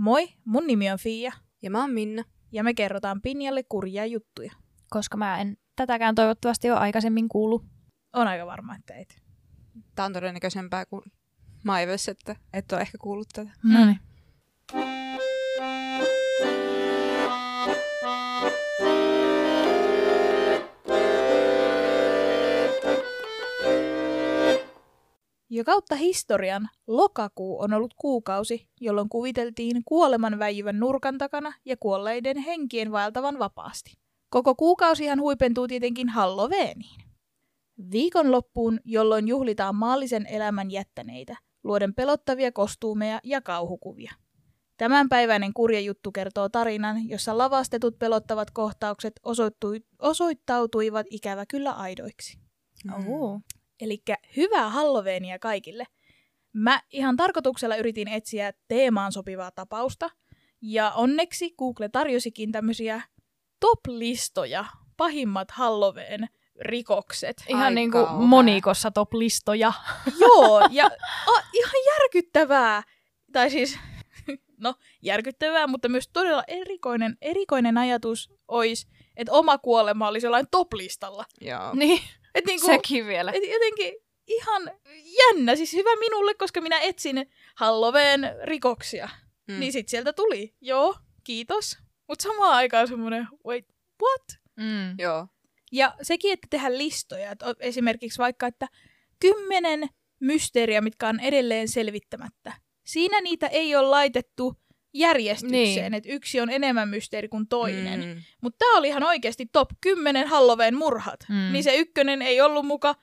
Moi, mun nimi on Fia Ja mä oon Minna. ja me kerrotaan Pinjalle kurjia juttuja. Koska mä en tätäkään toivottavasti ole aikaisemmin kuullut. On aika varma, että et. Tää on todennäköisempää kuin Maives, että et ole ehkä kuullut tätä. No niin. Jo kautta historian lokakuu on ollut kuukausi, jolloin kuviteltiin kuoleman väijyvän nurkan takana ja kuolleiden henkien vaeltavan vapaasti. Koko kuukausihan huipentuu tietenkin Halloweeniin. Viikonloppuun, jolloin juhlitaan maallisen elämän jättäneitä, luoden pelottavia kostuumeja ja kauhukuvia. Tämänpäiväinen kurja juttu kertoo tarinan, jossa lavastetut pelottavat kohtaukset osoittui, osoittautuivat ikävä kyllä aidoiksi. Oho. Eli hyvää Halloweenia kaikille. Mä ihan tarkoituksella yritin etsiä teemaan sopivaa tapausta, ja onneksi Google tarjosikin tämmöisiä top-listoja, pahimmat Halloween rikokset. Ihan Ai niin kuin kauhea. monikossa top-listoja. Joo, ja a, ihan järkyttävää. Tai siis, no järkyttävää, mutta myös todella erikoinen, erikoinen ajatus olisi, että oma kuolema olisi jollain top-listalla. Joo. Niin, Et niinku, sekin vielä. Et jotenkin ihan jännä, siis hyvä minulle, koska minä etsin Halloween rikoksia. Mm. Niin sit sieltä tuli, joo, kiitos. Mutta samaan aikaan semmoinen, wait, what? Mm. Joo. Ja sekin, että tehdään listoja, että o- esimerkiksi vaikka, että kymmenen mysteeriä, mitkä on edelleen selvittämättä. Siinä niitä ei ole laitettu järjestykseen, Niin. että yksi on enemmän mysteeri kuin toinen. Mm. Mutta tämä oli ihan oikeasti top 10 Halloween murhat. Mm. Niin se ykkönen ei ollut muka,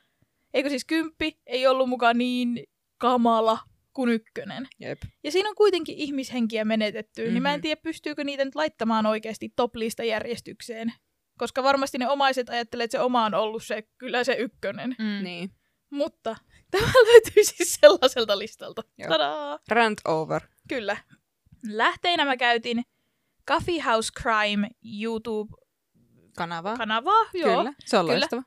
eikö siis kymppi, ei ollut muka niin kamala kuin ykkönen. Jep. Ja siinä on kuitenkin ihmishenkiä menetetty, mm-hmm. niin mä en Mhm. tiedä, pystyykö niitä nyt laittamaan oikeasti top-lista järjestykseen. Koska varmasti ne omaiset ajattelee, että se oma on ollut se, kyllä se ykkönen. Mm. Niin. Mutta tämä löytyy siis sellaiselta listalta. Joo. Tadaa! Rant over. Kyllä. Lähteinä mä käytin Coffee House Crime YouTube-kanavaa. Kanava. Joo. Kyllä. Se on Kyllä. loistava.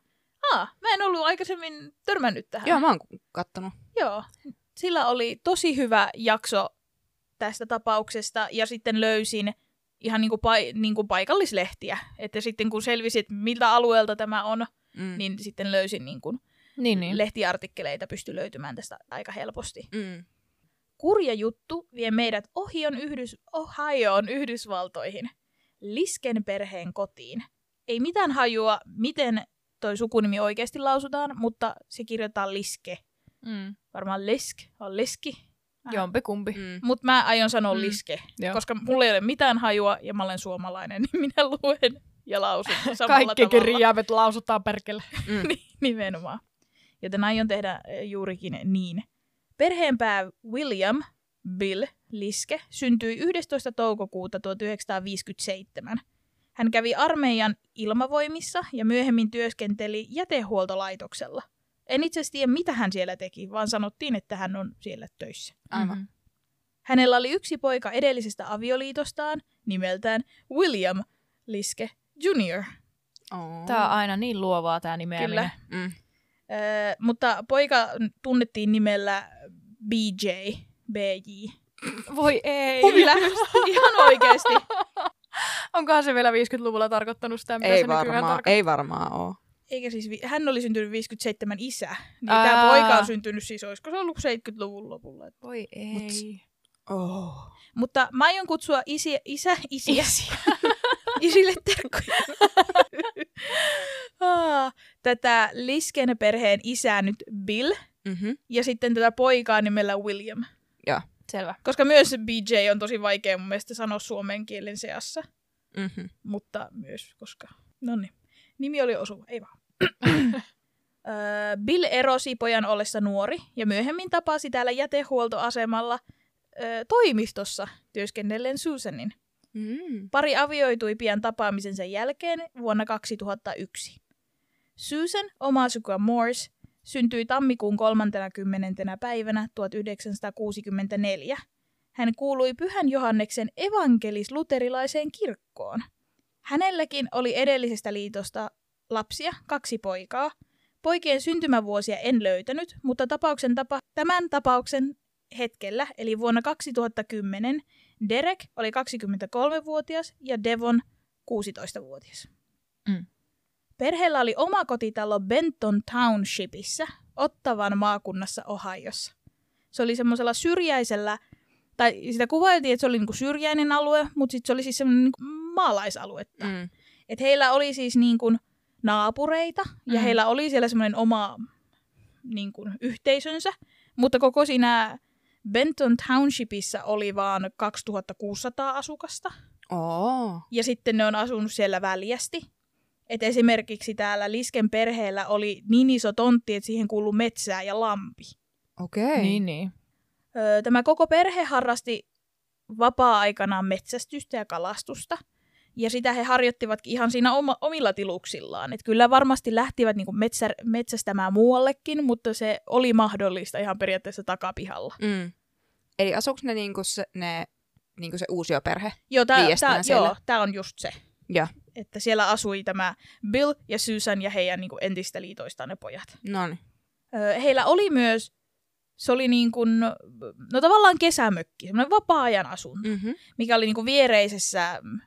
Ah, mä en ollut aikaisemmin törmännyt tähän. Joo, mä oon kattonut. Joo. Sillä oli tosi hyvä jakso tästä tapauksesta ja sitten löysin ihan niin kuin, pai- niin kuin paikallislehtiä. Että sitten kun selvisi, että miltä alueelta tämä on, Mm. niin sitten löysin niin kuin Niin, niin. lehtiartikkeleita pysty löytymään tästä aika helposti. Mm. Kurja juttu vie meidät Ohion Yhdys- Ohioon Yhdysvaltoihin, Lisken perheen kotiin. Ei mitään hajua, miten toi sukunimi oikeasti lausutaan, mutta se kirjoitetaan Liske. Mm. Varmaan Lesk on Leski. Jompi kumpi. Mm. Mutta mä aion sanoa Mm. Liske, Joo. koska mulla ei ole mitään hajua ja mä olen suomalainen, niin minä luen ja lausun samalla Kaikki kirjaimet lausutaan perkele. Mm. Nimenomaan. Joten aion tehdä eh, juurikin niin. Perheenpää William Bill Liske syntyi 11. toukokuuta 1957. Hän kävi armeijan ilmavoimissa ja myöhemmin työskenteli jätehuoltolaitoksella. En itse asiassa tiedä, mitä hän siellä teki, vaan sanottiin, että hän on siellä töissä. Aivan. Mhm. Hänellä oli yksi poika edellisestä avioliitostaan, nimeltään William Liske Jr. Oh. Tää on aina niin luovaa tää nimeäminen. Kyllä. Mm. Öö, mutta poika tunnettiin nimellä BJ. BJ. Voi ei. Kyllä, ihan oikeasti. Onkohan se vielä 50-luvulla tarkoittanut sitä, mitä Ei se varmaan, tarkoittaa? ei varmaan oo. Eikä siis, vi- hän oli syntynyt 57 isä, niin Ää. tämä poika on syntynyt siis, olisiko se ollut 70-luvun lopulla. Voi ei. Mut- Oh. Mutta mä aion kutsua isi, isä, isiä, isille terkkuja. Tätä Lisken perheen isää nyt Bill Mm-hmm. ja sitten tätä poikaa nimellä William. Selvä. Koska myös BJ on tosi vaikea mun mielestä sanoa suomen kielen seassa. Mm-hmm. mutta myös koska... No niin, nimi oli osuva, ei vaan. Bill erosi pojan ollessa nuori ja myöhemmin tapasi täällä jätehuoltoasemalla toimistossa työskennellen Susanin. Mm. Pari avioitui pian tapaamisensa jälkeen vuonna 2001. Susan, omaa sukua Morse, syntyi tammikuun 30. päivänä 1964. Hän kuului Pyhän Johanneksen evankelis-luterilaiseen kirkkoon. Hänelläkin oli edellisestä liitosta lapsia, kaksi poikaa. Poikien syntymävuosia en löytänyt, mutta tapauksen tapa- tämän tapauksen hetkellä, eli vuonna 2010, Derek oli 23-vuotias ja Devon 16-vuotias. Mm. Perheellä oli oma kotitalo Benton Townshipissa, Ottavan maakunnassa Ohiossa. Se oli semmoisella syrjäisellä, tai sitä kuvailtiin, että se oli niinku syrjäinen alue, mutta sitten se oli siis semmoinen niinku maalaisaluetta. Mm. Et heillä oli siis niin kuin naapureita ja Mm. heillä oli siellä semmoinen oma niin kuin yhteisönsä, mutta koko siinä Benton Townshipissa oli vaan 2600 asukasta Oo. ja sitten ne on asunut siellä väljästi. Et esimerkiksi täällä Lisken perheellä oli niin iso tontti, että siihen kuului metsää ja lampi. Okei. Niin, niin. Öö, Tämä koko perhe harrasti vapaa-aikanaan metsästystä ja kalastusta. Ja sitä he harjoittivatkin ihan siinä oma, omilla tiluksillaan. Et kyllä varmasti lähtivät niinku metsä, metsästämään muuallekin, mutta se oli mahdollista ihan periaatteessa takapihalla. Mm. Eli asuuko ne, niinku se, ne niinku se uusioperhe? Joo, tämä on just se. Joo. Että siellä asui tämä Bill ja Susan ja heidän niinku entistä liitoistaan ne pojat. No niin. Öö, heillä oli myös, se oli niin kuin, no tavallaan kesämökki, semmoinen vapaa-ajan asunto, mm. Mm-hmm. mikä oli niin kuin viereisessä mm,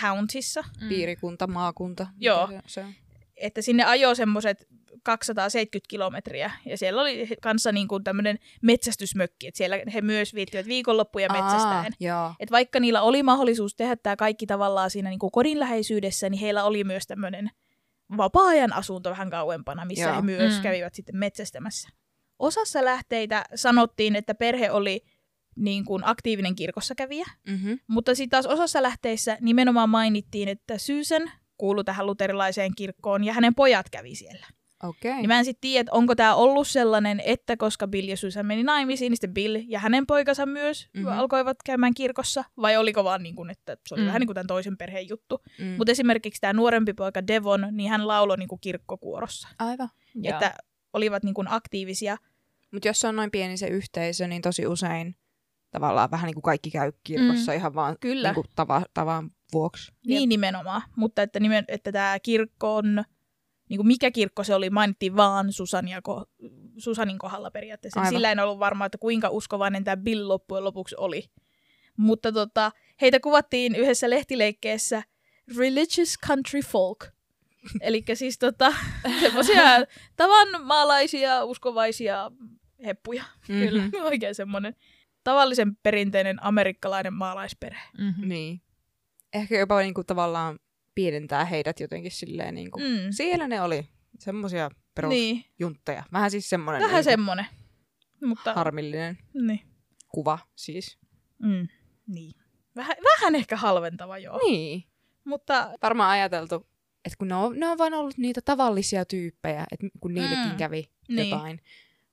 countissa, Mm. Piirikunta, maakunta. Joo. Se, se on. että sinne ajoi semmoiset 270 kilometriä, ja siellä oli kanssa niin kuin tämmöinen metsästysmökki, että siellä he myös viettivät viikonloppuja metsästäen. Aa, joo. Et vaikka niillä oli mahdollisuus tehdä tämä kaikki tavallaan siinä niin kuin kodin läheisyydessä, niin heillä oli myös tämmöinen vapaa-ajan asunto vähän kauempana, missä Joo. he myös Mm. kävivät sitten metsästämässä. Osassa lähteitä sanottiin, että perhe oli niin kuin aktiivinen kirkossa kävijä, Mm-hmm. mutta sitten taas osassa lähteissä nimenomaan mainittiin, että Susan kuului tähän luterilaiseen kirkkoon ja hänen pojat kävi siellä. Okei. Niin mä en sitten tiedä, että onko tämä ollut sellainen, että koska Bill ja Susan meni naimisiin, niin sitten Bill ja hänen poikansa myös Mhm. mm-hmm. alkoivat käymään kirkossa, vai oliko vaan niin kuin, että se oli Mm. vähän niin kuin tämän toisen perheen juttu. Mm. Mutta esimerkiksi tämä nuorempi poika Devon, niin hän lauloi niin kuin kirkkokuorossa, Aivan. Joo. että olivat niin kuin aktiivisia. Mutta jos se on noin pieni se yhteisö, niin tosi usein tavallaan vähän niin kuin kaikki käy kirkossa mm. ihan vaan Kyllä. Niin kuin tava, tavan vuoksi. Niin nimenomaan, mutta että, nimen, että tämä kirkko on, niin kuin mikä kirkko se oli, mainittiin vaan Susania, ko- Susanin kohdalla periaatteessa. Aivan. Sillä en ollut varma, että kuinka uskovainen tämä Bill loppujen lopuksi oli. Mutta tota, heitä kuvattiin yhdessä lehtileikkeessä Religious Country Folk. Eli siis tota, semmoisia tavanmaalaisia, uskovaisia heppuja. Kyllä, Mhm. oikein semmoinen tavallisen perinteinen amerikkalainen maalaisperhe. Mm-hmm. Niin. Ehkä jopa niin kuin tavallaan pienentää heidät jotenkin silleen niin kuin. Mm. Siellä ne oli semmosia Niin, perusjuntteja. Vähän siis semmoinen vähän niin semmoinen. Mutta, harmillinen niin. kuva siis. Mm. niin. Vähän, vähän ehkä halventava, joo. Niin. Mutta Varmaan ajateltu, että kun ne on, ne on vain ollut niitä tavallisia tyyppejä, että kun niillekin Mm. kävi Niin. jotain.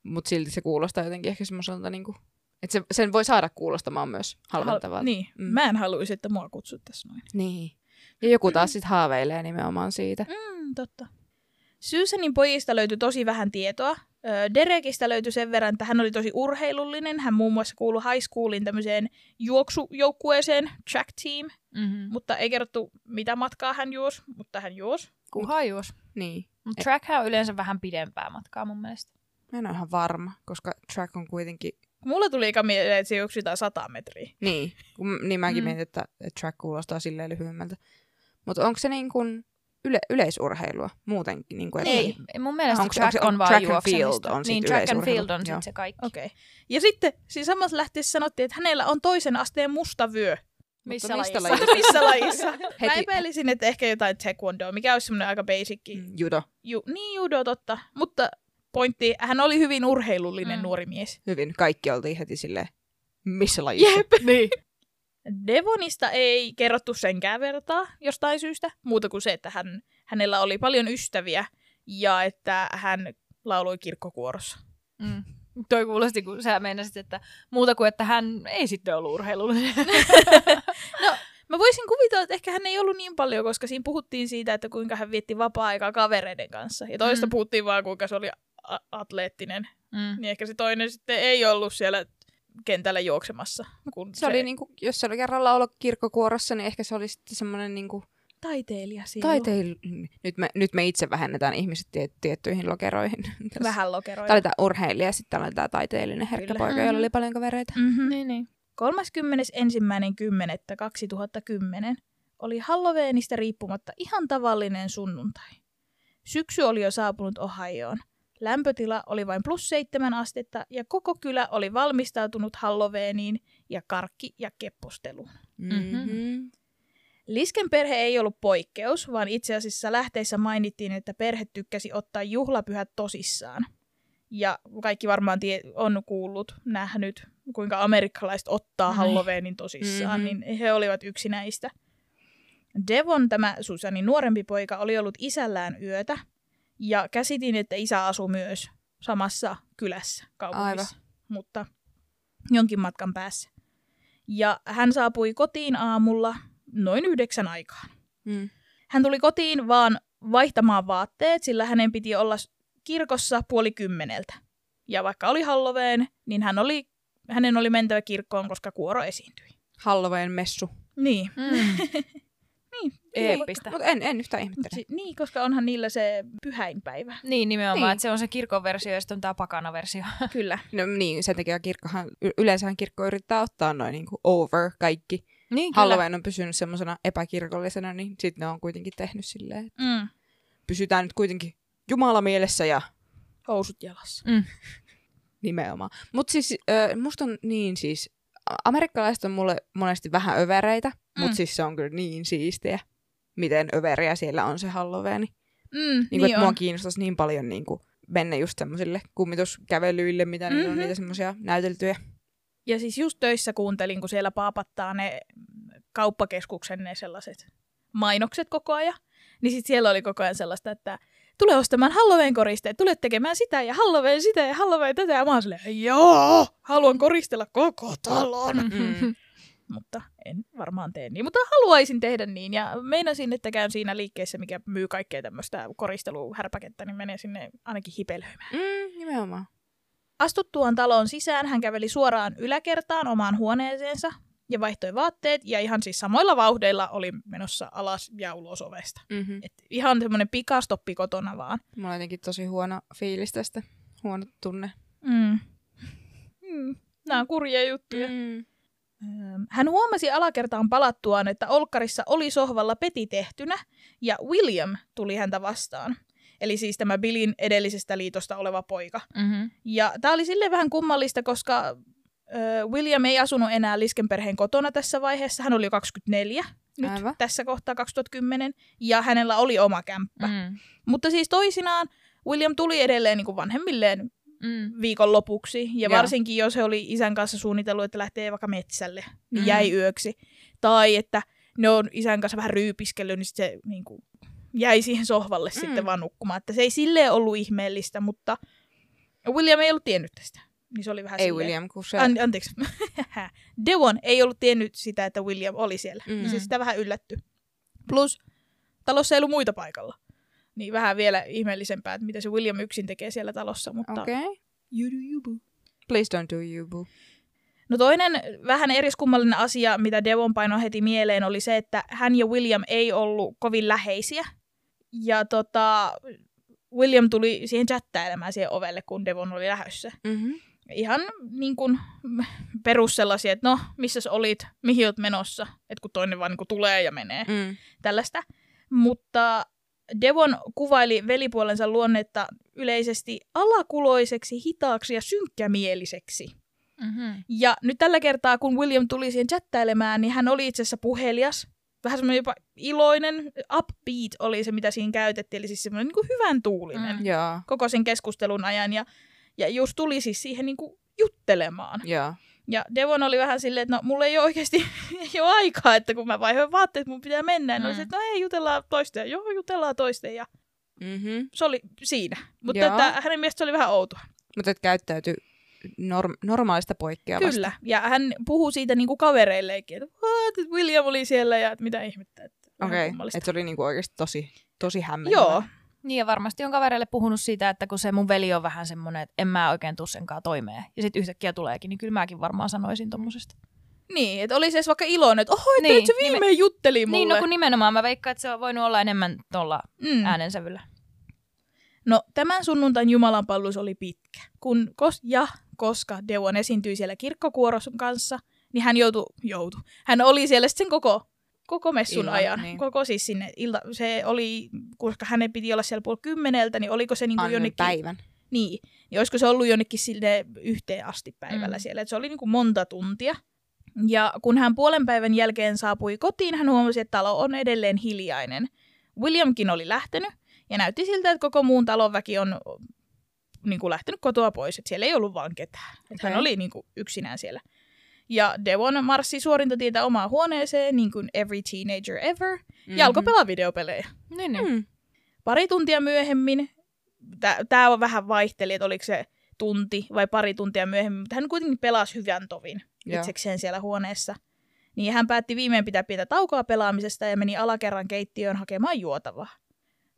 Mutta silti se kuulostaa jotenkin ehkä semmoiselta, niin kuin, että se, sen voi saada kuulostamaan myös halventavalta. niin, Mm. mä en haluaisi, että mua kutsuttaisiin noin. Niin. Ja joku taas sitten haaveilee nimenomaan siitä. Mm, totta. Susanin pojista löytyi tosi vähän tietoa. Ö, Derekistä löytyi sen verran, että hän oli tosi urheilullinen. Hän muun muassa kuului high schoolin tämmöiseen juoksujoukkueeseen, track team, Mm-hmm. mutta ei kerrottu mitä matkaa hän juosi, mutta hän juosi. Kuha juos. Niin. Mutta trackhän on yleensä vähän pidempää matkaa mun mielestä. Mä en ole ihan varma, koska track on kuitenkin... Mulla tuli eka mieleen, että se juoksi jotain 100 metriä. Niin, kun, niin mäkin Mm. mietin, että, että track kuulostaa silleen lyhyemmältä. Mutta onko se niin kuin yle, yleisurheilua muutenkin? Niin kuin, Ei. Mun mielestä Onks- track on vaan track and juoksemista. field on niin, track and field on Joo. sit se kaikki. Okei. Okay. Ja sitten siinä samassa lähteessä sanottiin, että hänellä on toisen asteen musta vyö. Missä mistä lajissa? lajissa? Missä lajissa? Mä Heti- epäilisin, että ehkä jotain taekwondoa, mikä olisi semmoinen aika basic. Mm, Judo. Ju, niin, judo totta. Mutta pointti, hän oli hyvin urheilullinen Mm. nuori mies. Hyvin. Kaikki oltiin heti silleen, missä lajissa? Jep. niin. Devonista ei kerrottu senkään vertaa jostain syystä, muuta kuin se, että hän, hänellä oli paljon ystäviä ja että hän lauloi kirkkokuorossa. Mm. Toi kuulosti, kun sä meinasit, että muuta kuin, että hän ei sitten ollut urheilullinen. Mä voisin kuvitella, että ehkä hän ei ollut niin paljon, koska siinä puhuttiin siitä, että kuinka hän vietti vapaa-aikaa kavereiden kanssa. Ja toista Mm. puhuttiin vaan, kuinka se oli atleettinen. mm. Niin ehkä se toinen sitten ei ollut siellä kentällä juoksemassa. Kun Se oli niinku, jos se oli kerran laulu kirkkokuorossa, niin ehkä se oli sitten semmoinen niinku taiteilija siinä. taiteil... Nyt me, nyt me itse vähennetään ihmiset tie, tiettyihin lokeroihin. Vähän lokeroita. Tämä oli tämä urheilija ja sitten täällä oli tämä taiteellinen herkkä Kyllä. poika, jolla oli paljon kavereita. Mm-hmm. Niin, niin. 31.10.2010 oli Halloweenista riippumatta ihan tavallinen sunnuntai. Syksy oli jo saapunut Ohioon. Lämpötila oli vain plus seitsemän astetta ja koko kylä oli valmistautunut Halloweeniin ja karkki- ja kepposteluun. Mm-hmm. Lisken perhe ei ollut poikkeus, vaan itse asiassa lähteissä mainittiin, että perhe tykkäsi ottaa juhlapyhät tosissaan. Ja kaikki varmaan tie- on kuullut, nähnyt, kuinka amerikkalaiset ottaa. Halloweenin tosissaan, Mhm. niin he olivat yksi näistä. Devon, tämä Susanin nuorempi poika, oli ollut isällään yötä, ja käsitin, että isä asui myös samassa kylässä kaupungissa, mutta jonkin matkan päässä. Ja hän saapui kotiin aamulla noin yhdeksän aikaan. Mm. Hän tuli kotiin vaan vaihtamaan vaatteet, sillä hänen piti olla kirkossa puoli kymmeneltä. Ja vaikka oli Halloween, niin hän oli, hänen oli mentävä kirkkoon, koska kuoro esiintyi. Halloween messu. Niin. Mm. niin. Eeppistä. Mutta en, en yhtään ihmettele. si- niin, koska onhan niillä se pyhäinpäivä. Niin, nimenomaan, Niin. että se on se kirkon versio ja sitten on tämä pakana versio. Kyllä. No niin, sen takia kirkkohan, y- yleensähän kirkko yrittää ottaa noin niin over kaikki. Niin, Halloween on pysynyt semmoisena epäkirkollisena, niin sitten ne on kuitenkin tehnyt silleen, että Mm. pysytään nyt kuitenkin Jumala mielessä ja Housut jalassa. Mm. nimenomaan. Mutta siis ö, musta on niin siis, amerikkalaiset on mulle monesti vähän övereitä, mm. mutta siis se on kyllä niin siistiä, miten överiä siellä on se Halloweeni. Mm, Niin, niin, niin mua kiinnostaisi niin paljon niin kuin, mennä just semmoisille kummituskävelyille, mitä mm-hmm. on niitä semmoisia näyteltyjä. Ja siis just töissä kuuntelin, kun siellä paapattaa ne kauppakeskuksen ne sellaiset mainokset koko ajan. Niin sit siellä oli koko ajan sellaista, että tule ostamaan Halloween-koristeet, tule tekemään sitä ja Halloween sitä ja Halloween tätä. Ja mä oon silleen, joo, haluan koristella koko talon. Mm. Mutta en varmaan tee niin, mutta haluaisin tehdä niin. Ja meinasin, että käyn siinä liikkeessä, mikä myy kaikkea tämmöistä koristeluhärpäkettä, niin menee sinne ainakin hipelöimään. Mm, nimenomaan. Astuttuaan taloon sisään hän käveli suoraan yläkertaan omaan huoneeseensa ja vaihtoi vaatteet ja ihan siis samoilla vauhdeilla oli menossa alas ja ulos ovesta. Mm-hmm. Et ihan semmoinen pikastoppi kotona vaan. Mulla on jotenkin tosi huono fiilis tästä. Huono tunne. Mm. Mm. Nämä on kurjia juttuja. Mm. Hän huomasi alakertaan palattuaan, että Olkkarissa oli sohvalla peti tehtynä ja William tuli häntä vastaan. Eli siis tämä Billin edellisestä liitosta oleva poika. Mm-hmm. Ja tämä oli silleen vähän kummallista, koska William ei asunut enää Lisken perheen kotona tässä vaiheessa. Hän oli jo 24 nyt Aivan. tässä kohtaa 2010, ja hänellä oli oma kämppä. Mm. Mutta siis toisinaan William tuli edelleen niin kuin vanhemmilleen Mm. viikonlopuksi, ja Joo. varsinkin jos he oli isän kanssa suunnitellut, että lähtee vaikka metsälle, niin Mm. jäi yöksi. Tai että ne on isän kanssa vähän ryypiskellyt, niin se niin kuin, jäi siihen sohvalle mm. sitten vaan nukkumaan. Että se ei silleen ollut ihmeellistä, mutta William ei ollut tiennyt tästä. Niin se oli vähän Ei silleen- William, kun se... An- anteeksi. Devon ei ollut tiennyt sitä, että William oli siellä. Mm. Niin se sitä vähän yllätty. Plus talossa ei ollut muita paikalla. Niin vähän vielä ihmeellisempää, että mitä se William yksin tekee siellä talossa. Mutta Okei. Okay. you do you boo. Please don't do you, boo. No toinen vähän eriskummallinen asia, mitä Devon painoi heti mieleen, oli se, että hän ja William ei ollut kovin läheisiä. Ja tota, William tuli siihen chattailemaan siihen ovelle, kun Devon oli lähdössä. Mm-hmm. Ihan niin kuin perus sellaisia, että no, missäs olit, mihin olet menossa, että kun toinen vaan niin kuin tulee ja menee. Mm. tällaista. Mutta Devon kuvaili velipuolensa luonnetta yleisesti alakuloiseksi, hitaaksi ja synkkämieliseksi. Mm-hmm. Ja nyt tällä kertaa, kun William tuli siihen chattailemaan, niin hän oli itse asiassa puhelias. Vähän semmoinen jopa iloinen, upbeat oli se, mitä siinä käytettiin. Eli siis semmoinen niin kuin hyvän tuulinen Mm. Joo, koko sen keskustelun ajan. Ja, ja just tuli siis siihen niin kuin juttelemaan. joo. Ja Devon oli vähän silleen, että no mulla ei ole oikeasti ei ole aikaa, että kun mä vaihoin vaatteet, mun pitää mennä. Mm. mm. että no ei, jutellaan toisten. Joo, jutellaan toisten. Ja Mm-hmm. se oli siinä. Mutta että hänen mielestä se oli vähän outoa. Mutta et käyttäytyi norm- normaalista poikkeavasta. Kyllä. Ja hän puhuu siitä niin kuin kavereillekin, että What? William oli siellä ja että mitä ihmettä. Okei, kummallista. että se oli niinku oikeasti tosi, tosi hämmentävää. Joo, Niin ja varmasti on kavereille puhunut siitä, että kun se mun veli on vähän semmoinen, että en mä oikein tuu senkaan toimeen. Ja sitten yhtäkkiä tuleekin, niin kyllä mäkin varmaan sanoisin tommosesta. niin, että oli se edes vaikka iloinen, että oho, että Niin, se viimein jutteli mulle. Niin, no kun nimenomaan mä veikkaan, että se on voinut olla enemmän tuolla mm. äänensävyllä. No, tämän sunnuntain Jumalanpalvelus oli pitkä. Kun kos ja koska Devon esiintyi siellä kirkkokuoron kanssa, niin hän joutui, joutu. Hän oli siellä sitten sen koko, koko messun Illan, ajan. niin. Koko siis sinne ilta, se oli, koska hänen piti olla siellä puoli kymmeneltä, niin oliko se niinku jonnekin... päivän. Niin, niin olisiko se ollut jonnekin sille yhteen asti päivällä Mm. siellä. Et se oli niinku monta tuntia. Ja kun hän puolen päivän jälkeen saapui kotiin, hän huomasi, että talo on edelleen hiljainen. Williamkin oli lähtenyt ja näytti siltä, että koko muun talon väki on niin kuin lähtenyt kotoa pois. Että siellä ei ollut vaan ketään. Että hän oli niin kuin yksinään siellä. Ja Devon marssi suorinta tietä omaan huoneeseen, niin kuin every teenager ever, mm-hmm. ja alkoi pelaa videopelejä. Niin, niin. Mm. Pari tuntia myöhemmin, tämä on vähän vaihteli, että oliko se tunti vai pari tuntia myöhemmin, mutta hän kuitenkin pelasi hyvän tovin Joo. itsekseen siellä huoneessa. Niin hän päätti viimein pitää pientä taukoa pelaamisesta ja meni alakerran keittiöön hakemaan juotavaa.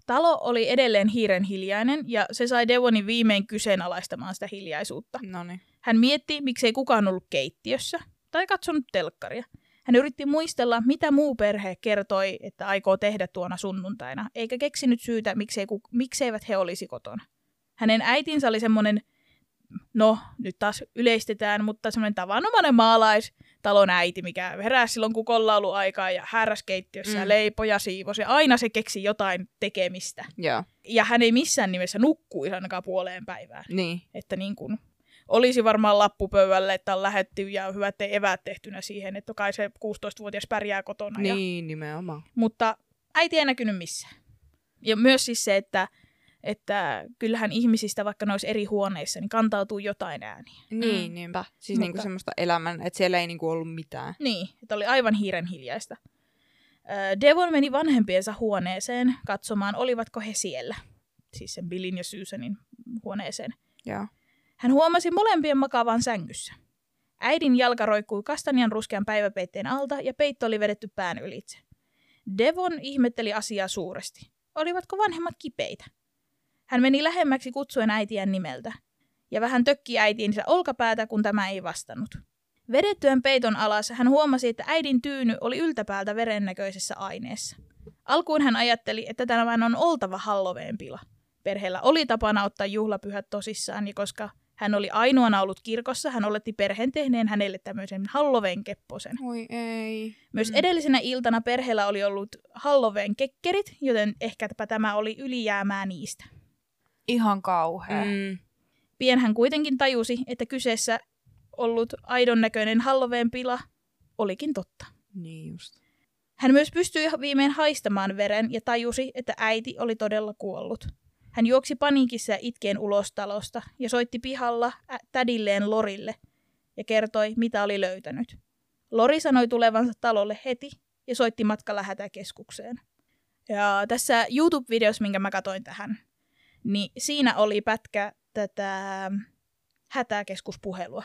Talo oli edelleen hiiren hiljainen ja se sai Devonin viimein kyseenalaistamaan sitä hiljaisuutta. No niin. Hän mietti, miksei kukaan ollut keittiössä tai katsonut telkkaria. Hän yritti muistella, mitä muu perhe kertoi, että aikoo tehdä tuona sunnuntaina, eikä keksinyt syytä, miksei, ku- mikseivät he olisi kotona. Hänen äitinsä oli semmoinen, no nyt taas yleistetään, mutta semmoinen tavanomainen maalaistalon äiti, mikä heräsi silloin, kun kolla ollut aikaa ja häräs keittiössä mm. Mm. ja leipoi ja siivosi. Ja aina se keksi jotain tekemistä. Joo. Ja hän ei missään nimessä nukkuisi ainakaan puoleen päivään. Niin. Että niin kuin, olisi varmaan lappu pöydälle, että on lähetty ja hyvä, ettei eväät tehtynä siihen, että kai se 16-vuotias pärjää kotona. Ja, Niin, nimenomaan. mutta äiti ei näkynyt missään. Ja myös siis se, että, että kyllähän ihmisistä, vaikka ne olisi eri huoneissa, niin kantautuu jotain ääniä. Niin, Mm. niinpä. Siis Mutta- niinku semmoista elämän, että siellä ei niinku ollut mitään. Niin, että oli aivan hiiren hiljaista. Ö, Devon meni vanhempiensa huoneeseen katsomaan, olivatko he siellä. Siis sen Billin ja Susanin huoneeseen. Joo. Hän huomasi molempien makaavan sängyssä. Äidin jalka roikkui kastanjan ruskean päiväpeitteen alta ja peitto oli vedetty pään ylitse. Devon ihmetteli asiaa suuresti. Olivatko vanhemmat kipeitä? Hän meni lähemmäksi kutsuen äitiään nimeltä ja vähän tökki äitiinsä olkapäätä, kun tämä ei vastannut. Vedettyään peiton alas hän huomasi, että äidin tyyny oli yltäpäältä verennäköisessä aineessa. Alkuun hän ajatteli, että tämän on oltava Halloween pila. Perheellä oli tapana ottaa juhlapyhät tosissaan, ja koska hän oli ainoana ollut kirkossa, hän oletti perheen tehneen hänelle tämmöisen Halloween-kepposen. Oi ei. Myös Mm. edellisenä iltana perheellä oli ollut Halloween-kekkerit, joten ehkäpä tämä oli ylijäämää niistä. Ihan kauhea. Mm. Pien hän kuitenkin tajusi, että kyseessä ollut aidon näköinen Halloween-pila olikin totta. Niin just. Hän myös pystyi viimein haistamaan veren ja tajusi, että äiti oli todella kuollut. Hän juoksi paniikissa ja itkien ulos talosta ja soitti pihalla ä- tädilleen Lorille ja kertoi, mitä oli löytänyt. Lori sanoi tulevansa talolle heti ja soitti matkalla hätäkeskukseen. Ja tässä YouTube-videossa, minkä mä katsoin tähän, niin siinä oli pätkä tätä hätäkeskuspuhelua.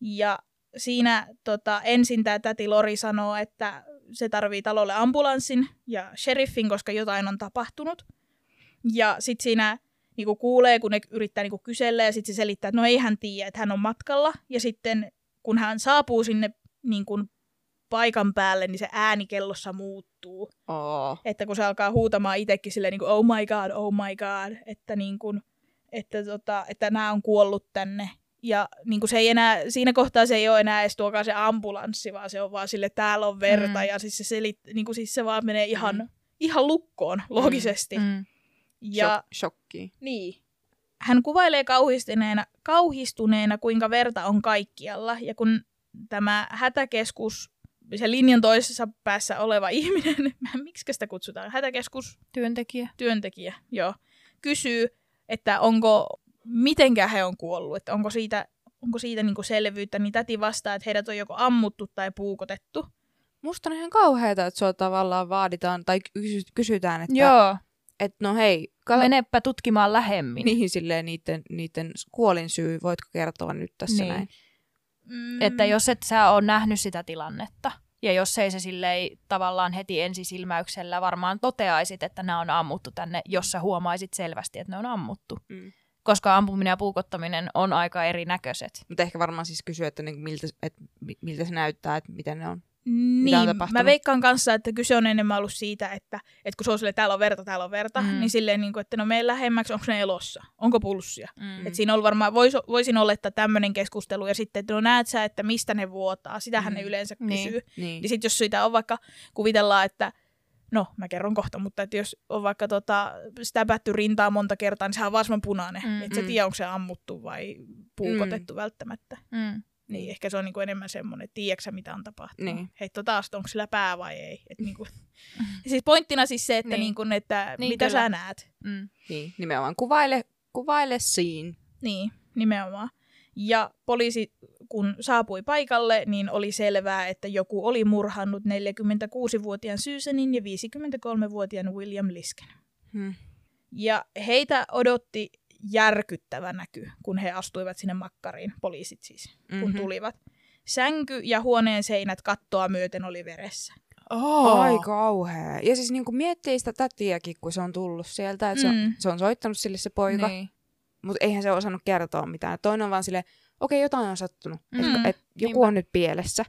Ja siinä tota, ensin tämä täti Lori sanoo, että se tarvii talolle ambulanssin ja sheriffin, koska jotain on tapahtunut. Ja sitten siinä niinku kuulee, kun ne yrittää niinku kysellä ja sitten se selittää, että no ei hän tiedä, että hän on matkalla. Ja sitten kun hän saapuu sinne niinku paikan päälle, niin se ääni kellossa muuttuu. Oo. Että kun se alkaa huutamaan itsekin silleen niin kuin, oh my god, oh my god, että, niin kuin, että, tota, että nämä on kuollut tänne. Ja niin kuin se ei enää, siinä kohtaa se ei ole enää edes tuokaan se ambulanssi, vaan se on vaan sille, täällä on verta. Mm. Ja siis se, selit, niin kuin siis se vaan menee ihan, Mm. ihan lukkoon logisesti. Mm. Ja Shok- shokki. niin. Hän kuvailee kauhistuneena, kauhistuneena, kuinka verta on kaikkialla. Ja kun tämä hätäkeskus, se linjan toisessa päässä oleva ihminen, miksi sitä kutsutaan, hätäkeskus, Työntekijä. työntekijä, joo, kysyy, että onko, mitenkä he on kuollut, että onko siitä, onko siitä niinku selvyyttä, niin täti vastaa, että heidät on joko ammuttu tai puukotettu. Musta on ihan kauheeta, että sua tavallaan vaaditaan tai kysy- kysytään, että Joo. Et, no hei, kal- Menepä tutkimaan lähemmin. niihin silleen niiden, niiden kuolin syy, voitko kertoa nyt tässä Niin. näin? Mm, Että jos et sä ole nähnyt sitä tilannetta, ja jos ei se silleen tavallaan heti ensisilmäyksellä varmaan toteaisit, että nämä on ammuttu tänne, jos sä huomaisit selvästi, että ne on ammuttu. Mm. Koska ampuminen ja puukottaminen on aika erinäköiset. Mutta ehkä varmaan siis kysyä, että niinku miltä, et, mi- miltä se näyttää, että miten ne on Niin, mä veikkaan kanssa, että kyse on enemmän ollut siitä, että, että kun se on silleen, täällä on verta, täällä on verta, Mm. mm. niin silleen, niin kuin, että no mene lähemmäksi, onko ne elossa, onko pulssia. Mm. Mm. Et siinä on varmaan, vois, voisin olettaa tämmöinen keskustelu, ja sitten, että no näet sä, että mistä ne vuotaa, sitähän Mm. ne yleensä Niin. kysyy. Niin. Niin sitten jos siitä on vaikka, kuvitellaan, että no mä kerron kohta, mutta että jos on vaikka tota, stäpätty rintaa monta kertaa, niin sehän on vaan punainen. Mm, Mm, että sä mm. tiedä, onko se ammuttu vai puukotettu mm. välttämättä. Mm. Niin ehkä se on niinku enemmän semmoinen, että tiedätkö mitä on tapahtunut. Niin. Heitto taas, onko sillä pää vai ei. Et niinku. siis pointtina siis se, että, Niin. niinku, että Niin, mitä kyllä. sä näet. Mm. niin. Nimenomaan kuvaile, kuvaile scene. Niin, nimenomaan. Ja poliisi, kun saapui paikalle, niin oli selvää, että joku oli murhannut 46-vuotiaan Susanin ja 53-vuotiaan William Lisken. Hmm. Ja heitä odotti järkyttävä näky, kun he astuivat sinne makkariin, poliisit siis, kun Mhm. tulivat. Sänky ja huoneen seinät kattoa myöten oli veressä. Oh. Ai kauhea. Ja siis niinku miettii sitä tätiäkin, kun se on tullut sieltä, että se, on, Mm. se on soittanut sille se poika, Niin. mutta eihän se osannut kertoa mitään. Toinen on vaan silleen, okei, jotain on sattunut, Mm. että et joku Niinpä. on nyt pielessä.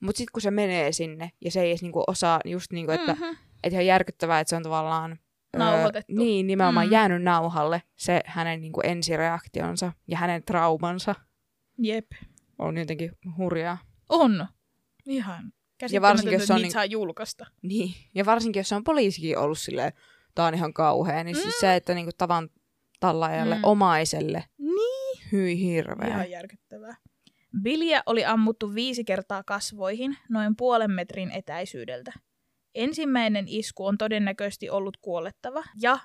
Mutta sitten kun se menee sinne ja se ei edes niinku osaa, just niinku, että Mhm. et ihan järkyttävää, että se on tavallaan... Nauhoitettu. Öö, niin, nimenomaan Mm. jäänyt nauhalle se hänen niinku ensireaktionsa ja hänen traumansa Jep. on jotenkin hurjaa. On. Ihan. Ja varsinkin, jos on niitä niin- saa julkaista. Niin, ja varsinkin jos se on poliisikin ollut silleen, tää on ihan kauhea, niin siis Mm. se, että niinku tavan tallaajalle, Mm. omaiselle, Niin. hyi hirveä. Ihan järkyttävää. Billiä oli ammuttu viisi kertaa kasvoihin noin puolen metrin etäisyydeltä. Ensimmäinen isku on todennäköisesti ollut kuolettava ja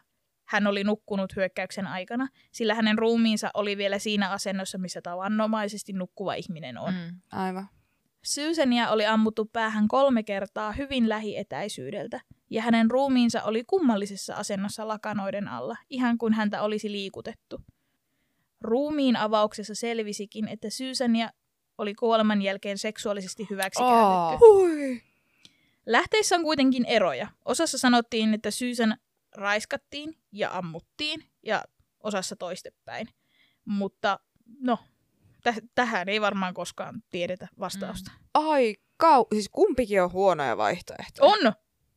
hän oli nukkunut hyökkäyksen aikana, sillä hänen ruumiinsa oli vielä siinä asennossa, missä tavanomaisesti nukkuva ihminen on. Mm. Aivan. Susania oli ammuttu päähän kolme kertaa hyvin lähietäisyydeltä, ja hänen ruumiinsa oli kummallisessa asennossa lakanoiden alla, ihan kuin häntä olisi liikutettu. Ruumiin avauksessa selvisikin, että Susania oli kuoleman jälkeen seksuaalisesti hyväksikäytetty. Oh. Lähteissä on kuitenkin eroja. Osassa sanottiin, että Susan raiskattiin ja ammuttiin, ja osassa toistepäin. Mutta no, täh- tähän ei varmaan koskaan tiedetä vastausta. Ai kau... Siis kumpikin on huonoja vaihtoehtoja. On,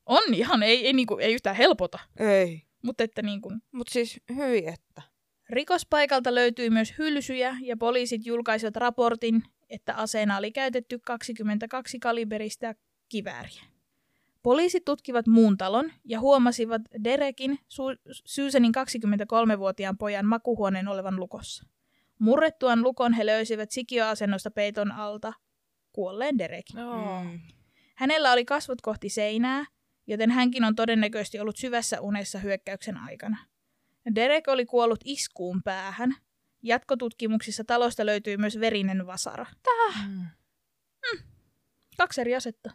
on ihan, ei, ei, niinku, ei yhtään helpota. Ei. Mutta että niinku, Mut siis hyi että. rikospaikalta löytyi myös hylsyjä ja poliisit julkaisivat raportin, että aseena oli käytetty 22 kaliberistä kivääriä. Poliisit tutkivat muun talon ja huomasivat Derekin, Su- Susanin 23-vuotiaan pojan makuhuoneen olevan lukossa. Murrettuaan lukon he löysivät sikioasennosta peiton alta kuolleen Derekin. Oh. Hänellä oli kasvot kohti seinää, joten hänkin on todennäköisesti ollut syvässä unessa hyökkäyksen aikana. Derek oli kuollut iskuun päähän. Jatkotutkimuksissa talosta löytyi myös verinen vasara. Mm. Kaksi eri asetta.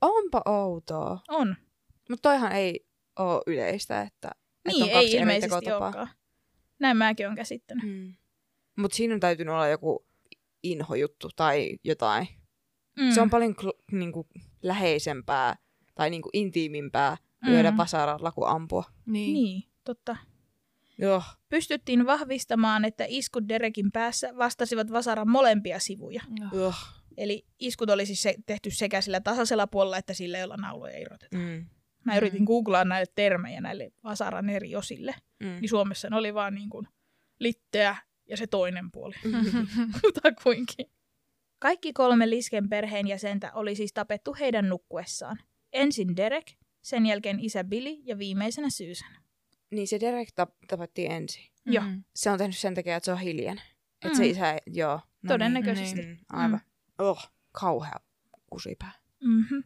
Onpa outoa. On. Mutta toihan ei oo yleistä, että, Niin, että on kaksi ei eri ilmeisesti tekotapaa. olekaan. Näin mäkin olen käsittänyt. Mm. Mutta siinä on täytynyt olla joku inhojuttu tai jotain. Mm. Se on paljon kl- niinku, läheisempää tai niinku, intiimimpää lyödä Mm. vasaralla kuin ampua. Niin. Niin, totta. Joo. Pystyttiin vahvistamaan, että iskut Derekin päässä vastasivat vasaran molempia sivuja. Joo. Joo. Eli iskut oli siis se, tehty sekä sillä tasaisella puolella että sillä, jolla nauloja irrotetaan. Mm. Mä Mm. yritin googlaa näille termejä näille vasaran eri osille. Mm. Niin Suomessa ne oli vaan niin kuin litteä ja se toinen puoli. Mm. Kutakuinkin. Kaikki kolme Lisken perheenjäsentä oli siis tapettu heidän nukkuessaan. Ensin Derek, sen jälkeen isä Billy ja viimeisenä Susan. Niin se Derek tap- tapettiin ensin. Joo. Mm. Se on tehnyt sen takia, että se on hiljainen. Että Mm. se isä, ei- joo. No Todennäköisesti. Niin. Mm, aivan. Oh, kauhea kusipää. Mm-hmm.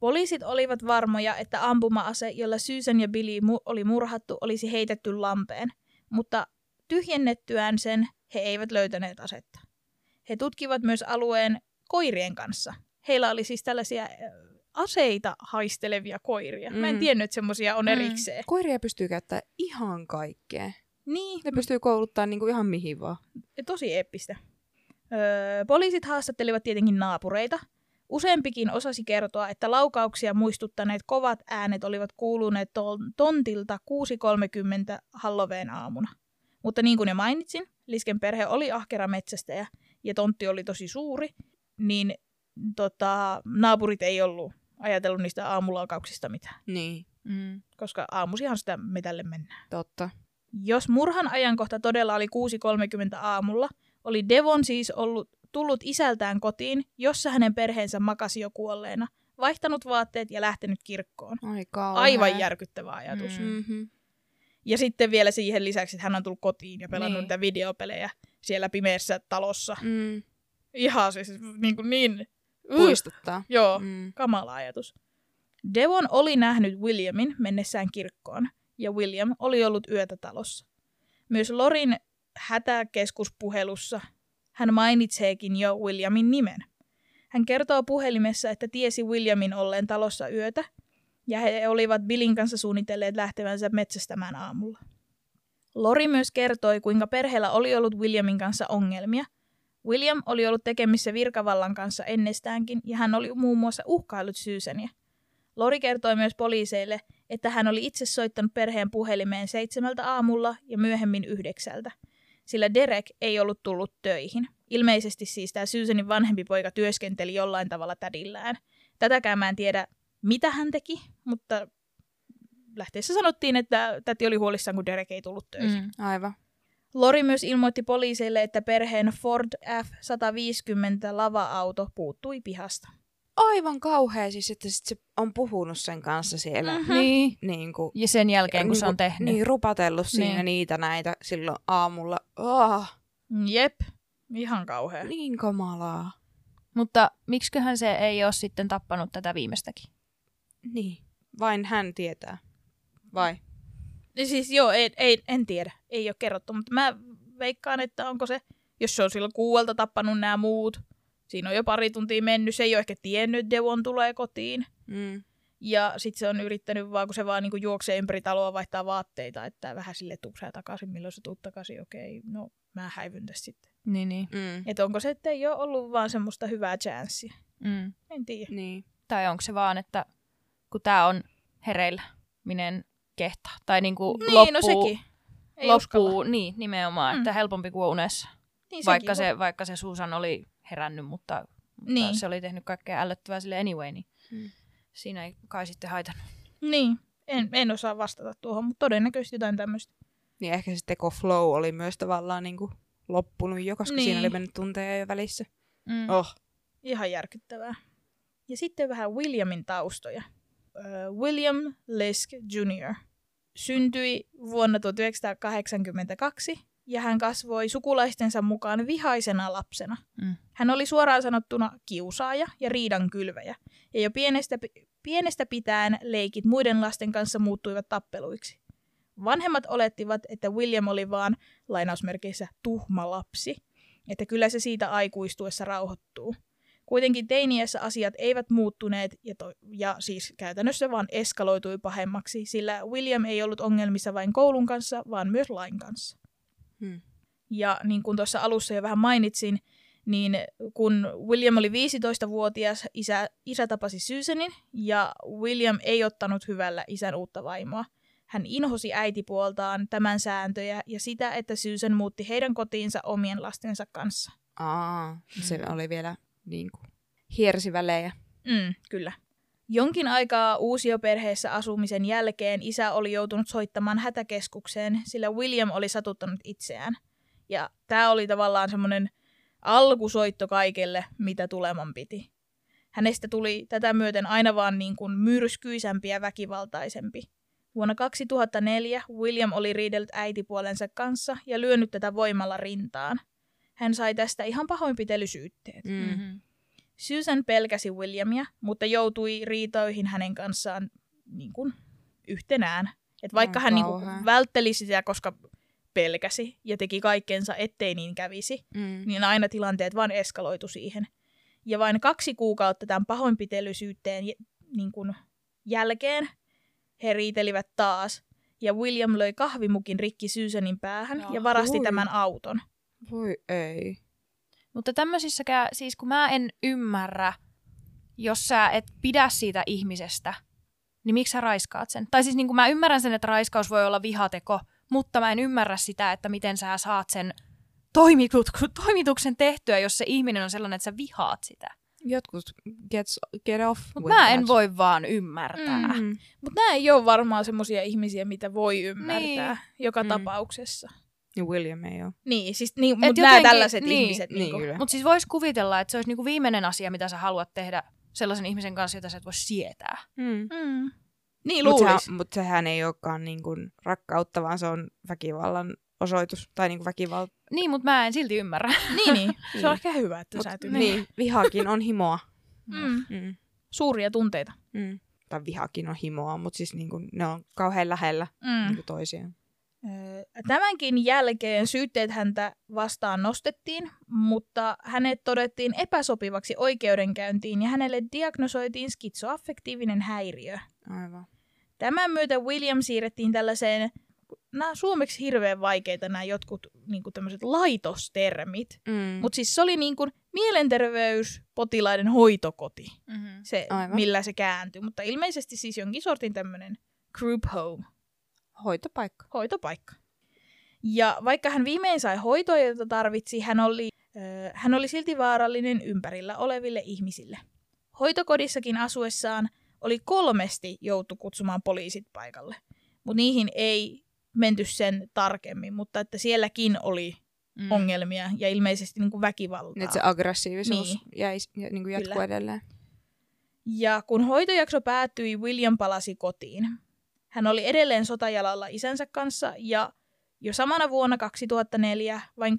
Poliisit olivat varmoja, että ampuma-ase, jolla Susan ja Billy mu- oli murhattu, olisi heitetty lampeen, mutta tyhjennettyään sen he eivät löytäneet asetta. He tutkivat myös alueen koirien kanssa. Heillä oli siis tällaisia aseita haistelevia koiria. Mä en Mm. tiennyt, että semmoisia on Mm. erikseen. Koiria pystyy käyttämään ihan kaikkeen. Niin, Ne pystyy kouluttamaan niinku ihan mihin vaan. tosi eeppistä. Öö, poliisit haastattelivat tietenkin naapureita. Useampikin osasi kertoa, että laukauksia muistuttaneet kovat äänet olivat kuuluneet ton- tontilta 6.30 Halloween aamuna. Mutta niin kuin jo mainitsin, Lisken perhe oli ahkera metsästäjä ja tontti oli tosi suuri, niin tota, naapurit ei ollut ajatellut niistä aamulaukauksista mitään, Niin, Mm. koska aamusihan sitä metälle mennään. totta. Jos murhan ajankohta todella oli 6.30 aamulla, oli Devon siis ollut, tullut isältään kotiin, jossa hänen perheensä makasi jo kuolleena, vaihtanut vaatteet ja lähtenyt kirkkoon. Ai. Aivan järkyttävä ajatus. Mm. Mm-hmm. Ja sitten vielä siihen lisäksi, että hän on tullut kotiin ja pelannut Niin. niitä videopelejä siellä pimeässä talossa. Mm. Ihan siis niin, kuin niin Puistuttaa. Joo, Mm. kamala ajatus. Devon oli nähnyt Williamin mennessään kirkkoon, ja William oli ollut yötä talossa. Myös Lorin hätäkeskuspuhelussa hän mainitseekin jo Williamin nimen. Hän kertoo puhelimessa, että tiesi Williamin olleen talossa yötä, ja he olivat Billin kanssa suunnitelleet lähtevänsä metsästämään aamulla. Lori myös kertoi, kuinka perheellä oli ollut Williamin kanssa ongelmia. William oli ollut tekemissä virkavallan kanssa ennestäänkin, ja hän oli muun muassa uhkaillut Susania. Lori kertoi myös poliiseille, että hän oli itse soittanut perheen puhelimeen seitsemältä aamulla ja myöhemmin yhdeksältä, sillä Derek ei ollut tullut töihin. Ilmeisesti siis tämä Susanin vanhempi poika työskenteli jollain tavalla tädillään. Tätäkään mä en tiedä, mitä hän teki, mutta lähteessä sanottiin, että täti oli huolissaan, kun Derek ei tullut töihin. Mm. Aivan. Lori myös ilmoitti poliiseille, että perheen Ford F-150 lava-auto puuttui pihasta. Aivan kauhea siis, että sit se on puhunut sen kanssa siellä. Mhm. Niin. Niin kuin, Ja sen jälkeen, kun se on tehnyt. Niin, rupatellut siinä Niin. niitä näitä silloin aamulla. Oh, Jep, ihan kauhea. niin kamalaa. Mutta miksiköhän se ei ole sitten tappanut tätä viimeistäkin? Niin. Vain hän tietää. Vai? Niin Siis joo, ei, ei, en tiedä, ei ole kerrottu, mutta mä veikkaan, että onko se, jos se on silloin kuuelta tappanut nämä muut, siinä on jo pari tuntia mennyt, se ei ole ehkä tiennyt, että Devon tulee kotiin. Mm. Ja sitten se on yrittänyt vaan, kun se vaan niinku juoksee ympäri taloa, vaihtaa vaatteita, että vähän sille tuksää takaisin, milloin se tuut takaisin, okei, no mä häivyn tässä sitten. Niin, niin. Mm. Että onko se, että ei ole ollut vaan semmoista hyvää chanssia. Mm. En tiedä. Niin. Tai onko se vaan, että kun tämä on hereillä, minen kehtaa. Tai niinku Niin, loppuu, no sekin. Ei loppuu uskalla. niin, nimenomaan, Mm. että helpompi kuin unessa. Niin, Vaikka sekin se, vaikka se Susan oli herännyt, mutta, mutta Niin. se oli tehnyt kaikkea ällöttävää sille anyway, niin Mm. siinä ei kai sitten haitannut. Niin, en, en osaa vastata tuohon, mutta todennäköisesti jotain tämmöistä. Niin ehkä se teko flow oli myös tavallaan niin kuin loppunut jo, koska niin. siinä Niin. oli mennyt tunteja jo välissä. Mm. Oh. Ihan järkyttävää. Ja sitten vähän Williamin taustoja. Ö, William Lisk Jr. syntyi vuonna 1982 ja hän kasvoi sukulaistensa mukaan vihaisena lapsena. Mm. Hän oli suoraan sanottuna kiusaaja ja riidan kylväjä, ja jo pienestä, pi- pienestä pitäen leikit muiden lasten kanssa muuttuivat tappeluiksi. Vanhemmat olettivat, että William oli vaan lainausmerkeissä tuhma lapsi, että kyllä se siitä aikuistuessa rauhoittuu. Kuitenkin teiniässä asiat eivät muuttuneet ja, to- ja siis käytännössä vaan eskaloitui pahemmaksi, sillä William ei ollut ongelmissa vain koulun kanssa, vaan myös lain kanssa. Hmm. Ja niin kuin tuossa alussa jo vähän mainitsin, niin kun William oli 15-vuotias, isä, isä tapasi Susanin ja William ei ottanut hyvällä isän uutta vaimoa. Hän inhosi äitipuoltaan tämän sääntöjä ja sitä, että Susan muutti heidän kotiinsa omien lastensa kanssa. Aa, se oli vielä niin kuin hiersivälejä. Mm, kyllä. Jonkin aikaa uusioperheessä asumisen jälkeen isä oli joutunut soittamaan hätäkeskukseen, sillä William oli satuttanut itseään. Ja tämä oli tavallaan semmoinen alkusoitto kaikelle, mitä tuleman piti. Hänestä tuli tätä myöten aina vaan niin kuin myrskyisempi ja väkivaltaisempi. Vuonna 2004 William oli riidellyt äitipuolensa kanssa ja lyönyt tätä voimalla rintaan. Hän sai tästä ihan pahoinpitelysyytteet. Mm. Mm-hmm. Susan pelkäsi Williamia, mutta joutui riitoihin hänen kanssaan niin kuin, yhtenään. Et vaikka Ai hän niin kuin, vältteli sitä, koska pelkäsi ja teki kaikkensa, ettei niin kävisi, Mm. niin aina tilanteet vaan eskaloitu siihen. Ja vain kaksi kuukautta tämän pahoinpitelysyytteen niin kuin, jälkeen he riitelivät taas. Ja William löi kahvimukin rikki Susanin päähän ja, Ja varasti hui. tämän auton. Voi ei. Mutta tämmöisissäkään, siis kun mä en ymmärrä, jos sä et pidä siitä ihmisestä, niin miksi sä raiskaat sen? Tai siis niin kuin mä ymmärrän sen, että raiskaus voi olla vihateko, mutta mä en ymmärrä sitä, että miten sä saat sen toimituksen tehtyä, jos se ihminen on sellainen, että sä vihaat sitä. Jotkut gets, get off Mutta mä en that. voi vaan ymmärtää. Mm. Mm. Mutta nämä ei ole varmaan semmoisia ihmisiä, mitä voi ymmärtää Niin. joka Mm. tapauksessa. Niin William ei ole. Niin, siis niin, mutta nämä tällaiset niin, ihmiset. niin niinku, kyllä. Mutta siis vois kuvitella, että se olisi niinku viimeinen asia, mitä sä haluat tehdä sellaisen ihmisen kanssa, jota sä et voi sietää. Mm. Mm. Niin Mutta luulis. sehän, mut sehän ei olekaan niin kuin rakkautta, vaan se on väkivallan osoitus. Tai niin kuin väkivalta. Niin, mutta mä en silti ymmärrä. Niin, niin. Se Niin. on ehkä hyvä, että Mut, sä et niin. ymmärrä. niin, vihakin on himoa. Mm. Mm. Suuria tunteita. Mm. Tai vihakin on himoa, mutta siis niin kuin, ne on kauhean lähellä Mm. niin kuin toisiaan. Tämänkin jälkeen syytteet häntä vastaan nostettiin, mutta hänet todettiin epäsopivaksi oikeudenkäyntiin ja hänelle diagnosoitiin skitsoaffektiivinen häiriö. Aivan. Tämän myötä William siirrettiin tällaiseen, nämä on suomeksi hirveän vaikeita nämä jotkut niin tämmöiset laitostermit, Mm. mutta siis se oli niin kuin mielenterveyspotilaiden hoitokoti, Mm-hmm. se, Aivan. millä se kääntyi, mutta ilmeisesti siis jonkin sortin tämmöinen group home. Hoitopaikka. hoitopaikka. Ja vaikka hän viimein sai hoitoa, jota tarvitsi, hän oli, ö, hän oli silti vaarallinen ympärillä oleville ihmisille. Hoitokodissakin asuessaan oli kolmesti joutu kutsumaan poliisit paikalle, mutta niihin ei menty sen tarkemmin, mutta että sielläkin oli Mm. ongelmia ja ilmeisesti niin kuin väkivaltaa. Että se aggressiivisuus Niin. jäi, niin kuin jatkuu Kyllä. edelleen. Ja kun hoitojakso päättyi, William palasi kotiin. Hän oli edelleen sotajalalla isänsä kanssa ja jo samana vuonna 2004, vain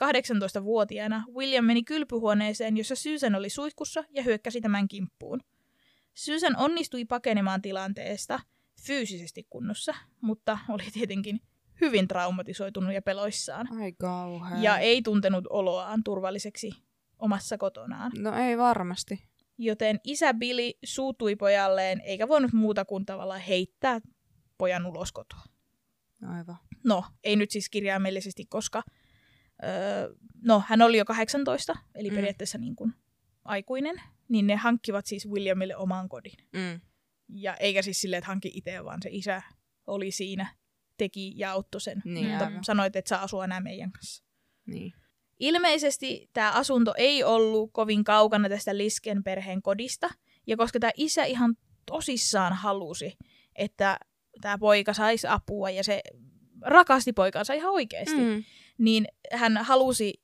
18-vuotiaana, William meni kylpyhuoneeseen, jossa Susan oli suihkussa ja hyökkäsi tämän kimppuun. Susan onnistui pakenemaan tilanteesta fyysisesti kunnossa, mutta oli tietenkin hyvin traumatisoitunut ja peloissaan. Ai kauhea. Ja ei tuntenut oloaan turvalliseksi omassa kotonaan. No ei varmasti. Joten isä Billy suutui pojalleen, eikä voinut muuta kuin tavallaan heittää pojan ulos kotoa. Aivan. No, ei nyt siis kirjaimellisesti, koska öö, no, hän oli jo 18, eli Mm. mm. periaatteessa niin kuin aikuinen, niin ne hankkivat siis Williamille oman kodin. Mm. Ja eikä siis silleen, että hankki itse, vaan se isä oli siinä, teki ja auttoi sen. Niin, Mutta aivan. sanoit, että saa asua enää meidän kanssa. Niin. Ilmeisesti tämä asunto ei ollut kovin kaukana tästä Lisken perheen kodista, ja koska tämä isä ihan tosissaan halusi, että tämä poika saisi apua ja se rakasti poikansa ihan oikeasti, mm. Niin hän halusi,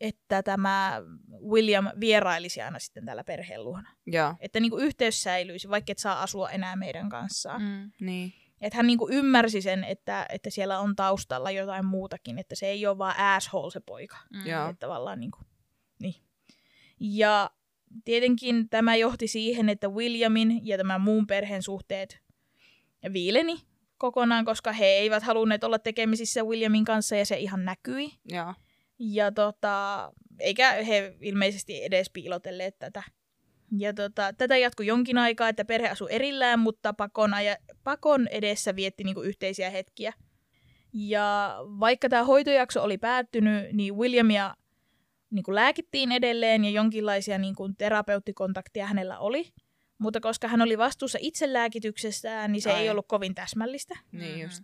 että tämä William vierailisi aina sitten tällä perheen luona. Joo. Että niinku yhteys säilyisi, vaikka et saa asua enää meidän kanssaan. Mm. Niin. Että hän niinku ymmärsi sen, että, että siellä on taustalla jotain muutakin, että se ei ole vaan asshole se poika. Mm. Joo. Että tavallaan niin kuin, niin. Ja tietenkin tämä johti siihen, että Williamin ja tämän muun perheen suhteet viileni kokonaan, koska he eivät halunneet olla tekemisissä Williamin kanssa ja se ihan näkyi. Joo. Ja tota, eikä he ilmeisesti edes piilotelleet tätä. Ja tota, tätä jatkui jonkin aikaa, että perhe asui erillään, mutta pakon, aja, pakon edessä vietti niinku yhteisiä hetkiä. Ja vaikka tämä hoitojakso oli päättynyt, niin Williamia niinku lääkittiin edelleen ja jonkinlaisia niinku terapeuttikontakteja hänellä oli. Mutta koska hän oli vastuussa itselääkityksestään, niin se Ai. ei ollut kovin täsmällistä. Niin Mhm. just.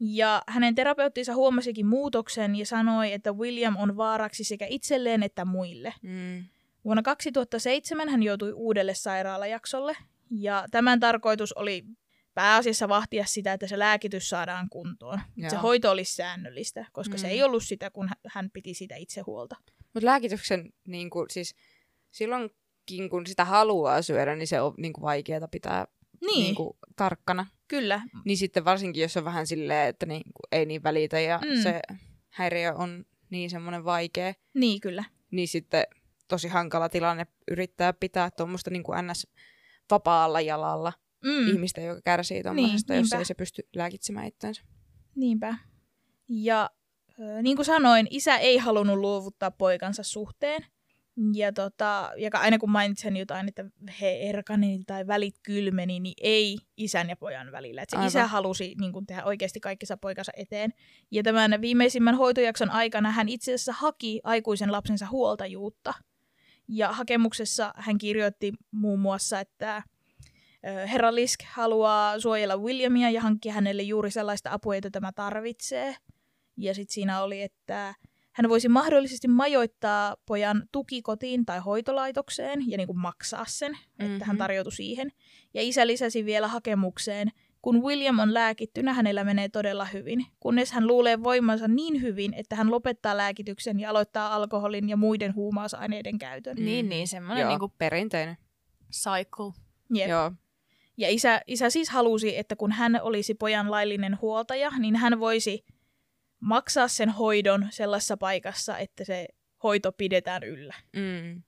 Ja hänen terapeuttinsa huomasikin muutoksen ja sanoi, että William on vaaraksi sekä itselleen että muille. Mm. Vuonna 2007 hän joutui uudelle sairaalajaksolle ja tämän tarkoitus oli pääasiassa vahtia sitä, että se lääkitys saadaan kuntoon. Joo. Se hoito olisi säännöllistä, koska mm. se Mm. ei ollut sitä, kun hän- piti siitä itse huolta. Mutta lääkityksen, niin kuin, siis silloinkin kun sitä haluaa syödä, niin se on niin kuin vaikeaa pitää Niin, niin kuin, tarkkana. kyllä. Niin sitten varsinkin, jos on vähän silleen, että niin kuin, ei niin välitä ja Mm. se häiriö on niin semmoinen vaikea, Niin, kyllä. niin sitten tosi hankala tilanne yrittää pitää tuommoista niin kuin ns. vapaalla jalalla Mm, ihmistä, joka kärsii tuommoisesta, Niin, jos niinpä. ei se pysty lääkitsemään itseänsä. Niinpä. Ja niin kuin sanoin, isä ei halunnut luovuttaa poikansa suhteen. Ja, tota, ja aina kun mainitsen jotain, että he erkani tai välit kylmeni, niin ei isän ja pojan välillä. Et se Aivan. isä halusi niin kuin, tehdä oikeasti kaikkensa poikansa eteen. Ja tämän viimeisimmän hoitojakson aikana hän itse asiassa haki aikuisen lapsensa huoltajuutta. Ja hakemuksessa hän kirjoitti muun muassa, että herra Lisk haluaa suojella Williamia ja hankkia hänelle juuri sellaista apua, jota tämä tarvitsee. Ja sitten siinä oli, että hän voisi mahdollisesti majoittaa pojan tukikotiin tai hoitolaitokseen ja niin kuin maksaa sen, että mm-hmm. hän Mhm. tarjoutui siihen. Ja isä lisäsi vielä hakemukseen, kun William on lääkittynä, hänellä menee todella hyvin, kunnes hän luulee voimansa niin hyvin, että hän lopettaa lääkityksen ja aloittaa alkoholin ja muiden huumausaineiden käytön. Mm. Niin, niin, semmoinen Joo, niinku perinteinen. cycle. Jep. Joo. Ja isä, isä siis halusi, että kun hän olisi pojan laillinen huoltaja, niin hän voisi maksaa sen hoidon sellaisessa paikassa, että se hoito pidetään yllä. Mm.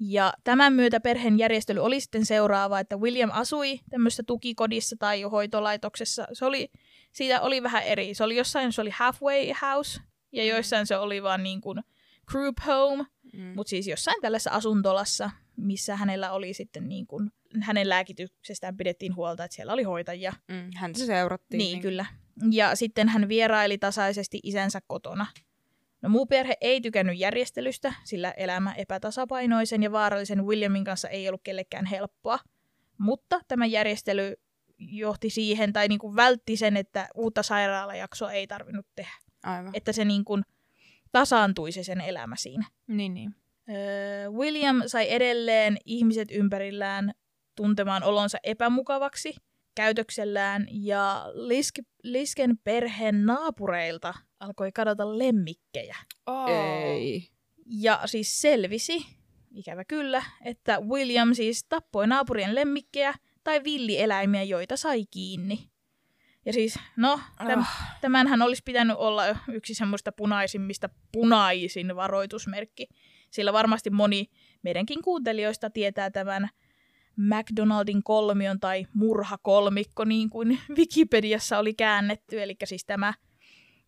Ja tämän myötä perheen järjestely oli sitten seuraava, että William asui tämmöisessä tukikodissa tai hoitolaitoksessa. Se oli, siitä oli vähän eri. Se oli jossain, se oli halfway house, ja joissain se oli vaan niin kuin group home, Mm. mutta siis jossain tällaisessa asuntolassa, missä hänellä oli sitten niin kuin, hänen lääkityksestään pidettiin huolta, että siellä oli hoitajia. Mm. Hän se seurattiin. Niin, kyllä. Ja sitten hän vieraili tasaisesti isänsä kotona. No muu perhe ei tykännyt järjestelystä, sillä elämä epätasapainoisen ja vaarallisen Williamin kanssa ei ollut kellekään helppoa. Mutta tämä järjestely johti siihen tai niin kuin vältti sen, että uutta sairaalajaksoa ei tarvinnut tehdä. Aivan. Että se niin kuin tasaantui se sen elämä siinä. Niin, niin. Öö, William sai edelleen ihmiset ympärillään tuntemaan olonsa epämukavaksi käytöksellään ja Lisk- Lisken perheen naapureilta alkoi kadota lemmikkejä. Oh. Ei. Ja siis selvisi, ikävä kyllä, että William siis tappoi naapurien lemmikkejä tai villieläimiä, joita sai kiinni. Ja siis, no, täm, Oh. tämänhän olisi pitänyt olla yksi semmoista punaisimmista punaisin varoitusmerkki. Sillä varmasti moni meidänkin kuuntelijoista tietää tämän McDonaldin kolmion tai murhakolmikko, niin kuin Wikipediassa oli käännetty. Eli siis tämä,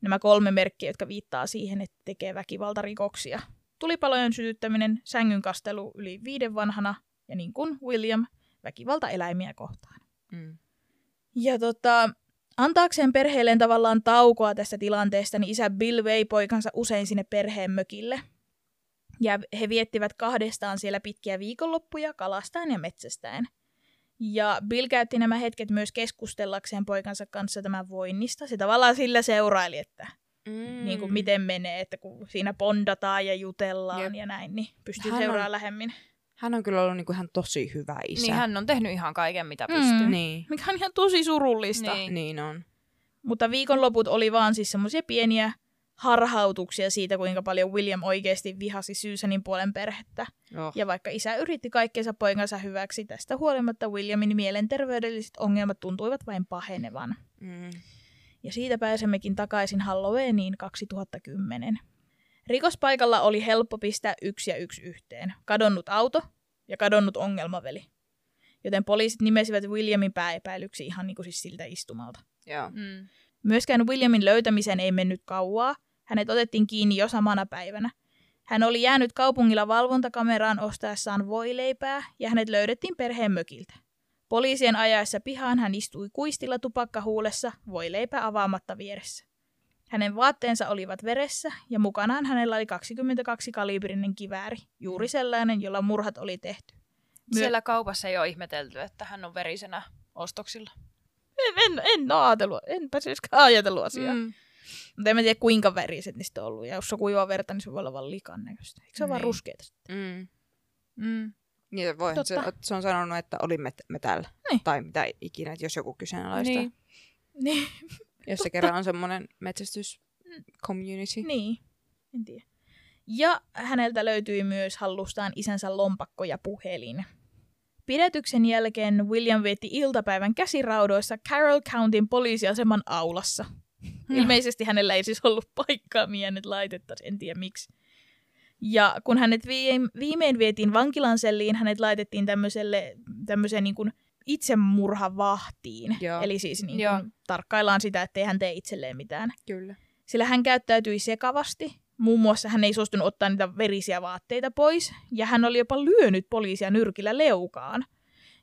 nämä kolme merkkiä, jotka viittaa siihen, että tekee väkivaltarikoksia. Tulipalojen sytyttäminen, sängyn kastelu yli viiden vanhana ja niin kuin William, väkivalta eläimiä kohtaan. Mm. Ja tota, antaakseen perheelleen tavallaan taukoa tästä tilanteesta, niin isä Bill vei poikansa usein sinne perheen mökille. Ja he viettivät kahdestaan siellä pitkiä viikonloppuja kalastaen ja metsästäen. Ja Bill käytti nämä hetket myös keskustellakseen poikansa kanssa tämän voinnista. Se tavallaan sillä seuraili, että Mm. niin kuin miten menee, että kun siinä bondataan ja jutellaan Jep. ja näin, niin pystyy Hän on- seuraamaan lähemmin. Hän on kyllä ollut niinku ihan tosi hyvä isä. Niin hän on tehnyt ihan kaiken, mitä Mm. pystyy. Niin. Mikä on ihan tosi surullista. Niin. Niin on. Mutta viikonloput oli vaan siis semmoisia pieniä harhautuksia siitä, kuinka paljon William oikeasti vihasi Susanin puolen perhettä. Joo. Ja vaikka isä yritti kaikkensa poikansa hyväksi, tästä huolimatta Williamin mielenterveydelliset ongelmat tuntuivat vain pahenevan. Mm. Ja siitä pääsemmekin takaisin Halloweeniin 2010. Rikospaikalla oli helppo pistää yksi ja yksi yhteen. Kadonnut auto ja kadonnut ongelmaveli. Joten poliisit nimesivät Williamin pääepäilyksi ihan niin kuin siis siltä istumalta. Joo. Mm. Myöskään Williamin löytämiseen ei mennyt kauaa. Hänet otettiin kiinni jo samana päivänä. Hän oli jäänyt kaupungilla valvontakameraan ostaessaan voileipää ja hänet löydettiin perheen mökiltä. Poliisien ajaessa pihaan hän istui kuistilla tupakkahuulessa, voileipä avaamatta vieressä. Hänen vaatteensa olivat veressä ja mukanaan hänellä oli 22 kalibrinen kivääri, juuri sellainen, jolla murhat oli tehty. Myö- Siellä kaupassa ei ole ihmetelty, että hän on verisenä ostoksilla. En, en, ole ajatellut, enpä siiskään ajatellut asiaa. Mm. Mm. Mutta en mä tiedä kuinka väriset niistä on ollut. Ja jos se on kuivaa verta, niin se voi olla vaan likan näköistä. Eikö se ole vaan Niin. ruskeita? Mm. Mm. Niin, voi, se, se, on sanonut, että olimme me täällä. Niin. Tai mitä ikinä, että jos joku kyseenalaistaa. Niin. Niin. Jos se kerran on semmoinen metsästys community. niin. En tiedä. Ja häneltä löytyi myös hallustaan isänsä lompakko ja puhelin. Pidätyksen jälkeen William vietti iltapäivän käsiraudoissa Carroll Countyn poliisiaseman aulassa. Ilmeisesti hänellä ei siis ollut paikkaa, mihin hänet laitettaisiin, en tiedä miksi. Ja kun hänet viime- viimein vietiin vankilan selliin, hänet laitettiin tämmöiselle, tämmöiseen niin kuin itsemurhavahtiin. Joo. Eli siis niin kuin tarkkaillaan sitä, ettei hän tee itselleen mitään. Kyllä. Sillä hän käyttäytyi sekavasti. Muun muassa hän ei suostunut ottaa niitä verisiä vaatteita pois, ja hän oli jopa lyönyt poliisia nyrkillä leukaan.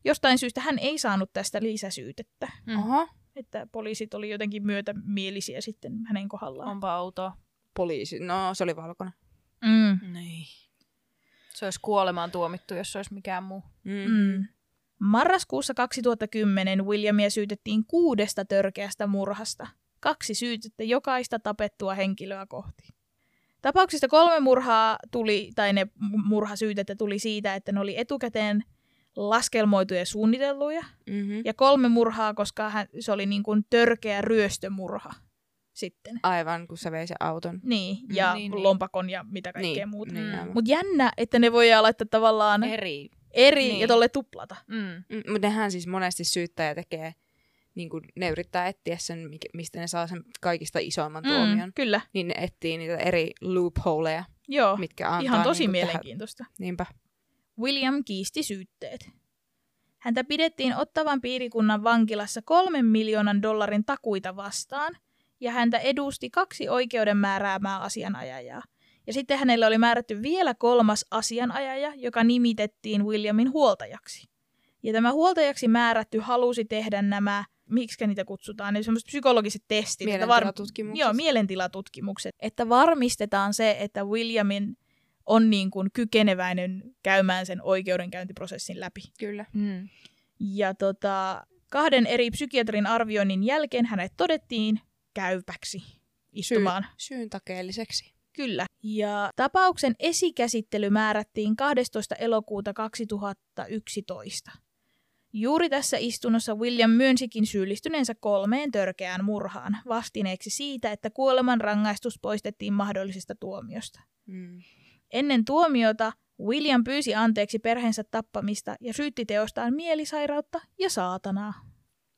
Jostain syystä hän ei saanut tästä lisäsyytettä, Mm. Oho. että poliisit oli jotenkin myötämielisiä sitten hänen kohdallaan. Onpa outoa. Poliisi. No, se oli valkoinen. Mm. Niin. Se olisi kuolemaan tuomittu, jos se olisi mikään muu. Mm. Mm. Marraskuussa 2010 Williamia syytettiin kuudesta törkeästä murhasta. Kaksi syytettä jokaista tapettua henkilöä kohti. Tapauksista kolme murhaa tuli, tai ne murhasyytettä tuli siitä, että ne oli etukäteen laskelmoituja ja suunnitelluja. Mm-hmm. Ja kolme murhaa, koska hän, se oli niin kuin törkeä ryöstömurha sitten. Aivan, kun se vei sen auton. Niin, ja Niin, niin, lompakon ja mitä kaikkea niin, muuta. Niin, Mm. Mutta jännä, että ne voi laittaa tavallaan Eri. eri Niin. ja tolle tuplata. Mm. Mm, Mutta nehän siis monesti syyttäjä tekee, niin kuin ne yrittää etsiä sen, mistä ne saa sen kaikista isoimman tuomion. Mm, kyllä, Niin ne etsii niitä eri loopholeja, joo. mitkä antaa Ihan tosi niin mielenkiintoista. Tehdä. Niinpä. William kiisti syytteet. Häntä pidettiin ottavan piirikunnan vankilassa kolmen miljoonan dollarin takuita vastaan, ja häntä edusti kaksi oikeuden määräämää asianajajaa. Ja sitten hänelle oli määrätty vielä kolmas asianajaja, joka nimitettiin Williamin huoltajaksi. Ja tämä huoltajaksi määrätty halusi tehdä nämä, miksi niitä kutsutaan, ne semmoiset psykologiset testit. että var- Mielentilatutkimukset. Joo, mielentilatutkimukset. Että varmistetaan se, että Williamin on niin kuin kykeneväinen käymään sen oikeudenkäyntiprosessin läpi. Kyllä. Mm. Ja tota, kahden eri psykiatrin arvioinnin jälkeen hänet todettiin käypäksi istumaan. Syyn takeelliseksi. Kyllä. Ja tapauksen esikäsittely määrättiin 12. elokuuta 2011. Juuri tässä istunnossa William myönsikin syyllistyneensä kolmeen törkeään murhaan vastineeksi siitä, että kuoleman rangaistus poistettiin mahdollisesta tuomiosta. Mm. Ennen tuomiota William pyysi anteeksi perheensä tappamista ja syytti teostaan mielisairautta ja saatanaa.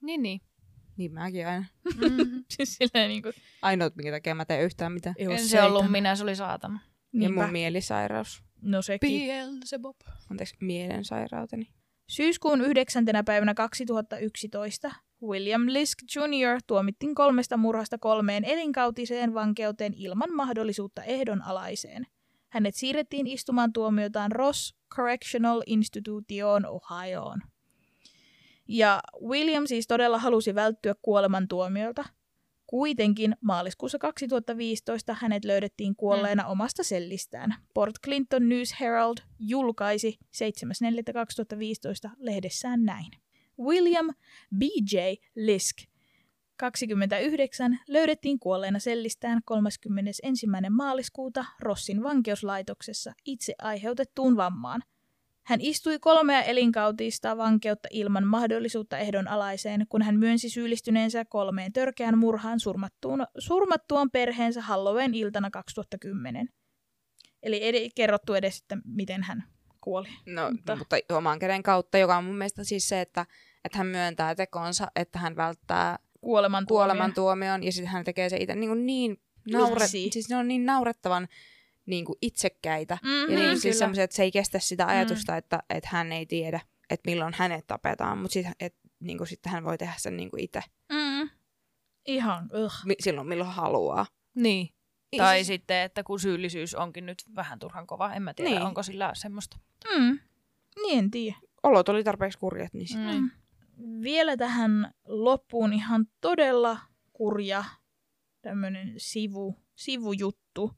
Niin, niin. Niin mäkin aina. Mm-hmm. Siis silleen niin kuin, Ainoat, minkä takia mä teen yhtään mitään. ei En se ollut minä, se oli saatana. Ja Niinpä. mun mielisairaus. No sekin. Beelzebub. Anteeksi, mielensairauteni. Syyskuun 9. päivänä 2011 William Lisk Jr. tuomittiin kolmesta murhasta kolmeen elinkautiseen vankeuteen ilman mahdollisuutta ehdonalaiseen. Hänet siirrettiin istumaan tuomiotaan Ross Correctional Institutioon Ohioon. Ja William siis todella halusi välttyä kuolemantuomiolta. Kuitenkin maaliskuussa 2015 hänet löydettiin kuolleena omasta sellistään. Port Clinton News Herald julkaisi 7.4.2015 lehdessään näin. William B.J. Lisk, 29, löydettiin kuolleena sellistään 31. maaliskuuta Rossin vankeuslaitoksessa itse aiheutettuun vammaan. Hän istui kolmea elinkautista vankeutta ilman mahdollisuutta ehdonalaiseen, kun hän myönsi syyllistyneensä kolmeen törkeään murhaan surmattuun, surmattuaan perheensä Halloween iltana 2010. Eli ei kerrottu edes, että miten hän kuoli. No, Mutta- mutta... oman käden kautta, joka on mun mielestä siis se, että, että hän myöntää tekonsa, että hän välttää Kuoleman kuolemantuomion ja sitten hän tekee se itse niin, niin, naure, siis ne on niin naurettavan niin kuin itsekkäitä. Mm-hmm, Ja niin, siis kyllä. semmoisia, että se ei kestä sitä ajatusta, mm. että, että hän ei tiedä, että milloin hänet tapetaan, mutta sit, et, niin kuin, sitten hän voi tehdä sen niin kuin itse Mm. Ihan, ugh. silloin, milloin haluaa. Niin. Niin, Tai siis- sitten, että kun syyllisyys onkin nyt vähän turhan kova, en mä tiedä, Niin. niin. onko sillä semmoista. Mm. Niin en tiedä. Olot oli tarpeeksi kurjat, niin sit. Mm. Mm. Vielä tähän loppuun ihan todella kurja tämmöinen sivu, sivujuttu.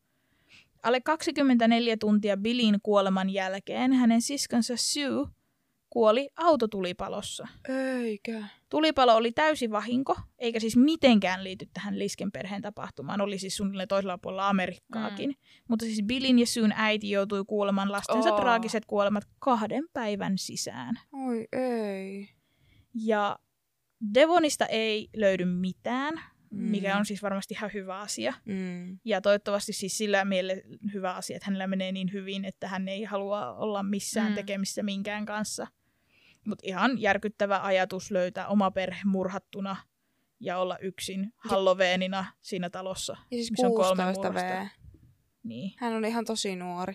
Alle 24 tuntia Billin kuoleman jälkeen hänen siskonsa Sue kuoli autotulipalossa. Eikä. Tulipalo oli täysi vahinko, eikä siis mitenkään liity tähän Lisken perheen tapahtumaan. Oli siis suunnilleen toisella puolella Amerikkaakin. Mm. Mutta siis Billin ja Syn äiti joutui kuolemaan lastensa Oo. traagiset kuolemat kahden päivän sisään. Oi ei. Ja Devonista ei löydy mitään, Mm. mikä on siis varmasti ihan hyvä asia. Mm. Ja toivottavasti siis sillä mielellä hyvä asia, että hänellä menee niin hyvin, että hän ei halua olla missään Mm. tekemisissä minkään kanssa. Mutta ihan järkyttävä ajatus löytää oma perhe murhattuna ja olla yksin Halloweenina siinä talossa. Ja siis Missä on kolme 16 murhasta. V. Niin. Hän oli ihan tosi nuori.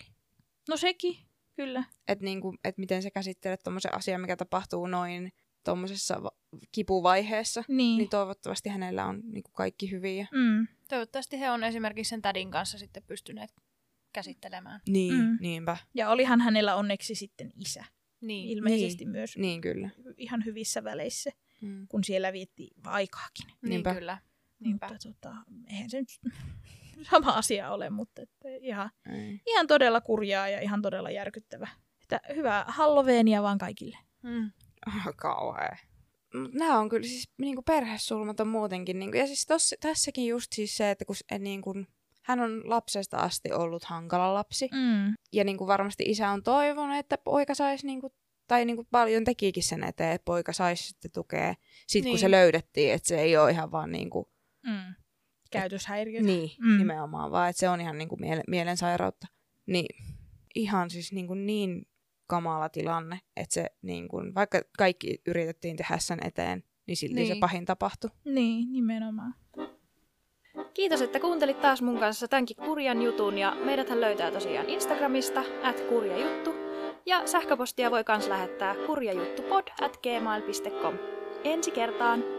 No sekin, kyllä. Että niinku, et miten sä käsittelet tommosen asian, mikä tapahtuu noin tommosessa va- kipuvaiheessa. Niin. Niin toivottavasti hänellä on niinku kaikki hyviä. Mm. Toivottavasti he on esimerkiksi sen tädin kanssa sitten pystyneet käsittelemään. Niin, Mm. niinpä. Ja olihan hänellä onneksi sitten isä. Niin. Ilmeisesti myös Niin kyllä. ihan hyvissä väleissä, Mm. kun siellä vietti aikaakin. Niin Niinpä. kyllä. Niinpä. Mutta tota, eihän se nyt sama asia ole, mutta että ihan, Ei. ihan todella kurjaa ja ihan todella järkyttävä. Että hyvää Halloweenia vaan kaikille. Mm. Oh, kauhea. Nämä on kyllä siis niinku perhesulmat on muutenkin. Niinku, ja siis tossa, tässäkin just siis se, että kun et, niinku, hän on lapsesta asti ollut hankala lapsi. Mm. Ja niin kuin varmasti isä on toivonut, että poika saisi, niin kuin, tai niin kuin paljon tekikin sen eteen, että poika saisi sitten tukea. Sitten niin. kun se Niin. löydettiin, että se ei ole ihan vaan niin kuin, Mm. Käytöshäiriöt. niin, Mm. nimenomaan, vaan että se on ihan niin kuin miele- mielensairautta. Niin ihan siis niin, kuin niin kamala tilanne, että se niin kuin, vaikka kaikki yritettiin tehdä sen eteen, niin silti niin. se Niin. pahin tapahtui. Niin, nimenomaan. Kiitos, että kuuntelit taas mun kanssa tämänkin kurjan jutun ja meidäthän löytää tosiaan Instagramista at kurjajuttu ja sähköpostia voi kans lähettää kurjajuttupod at gmail.com. Ensi kertaan!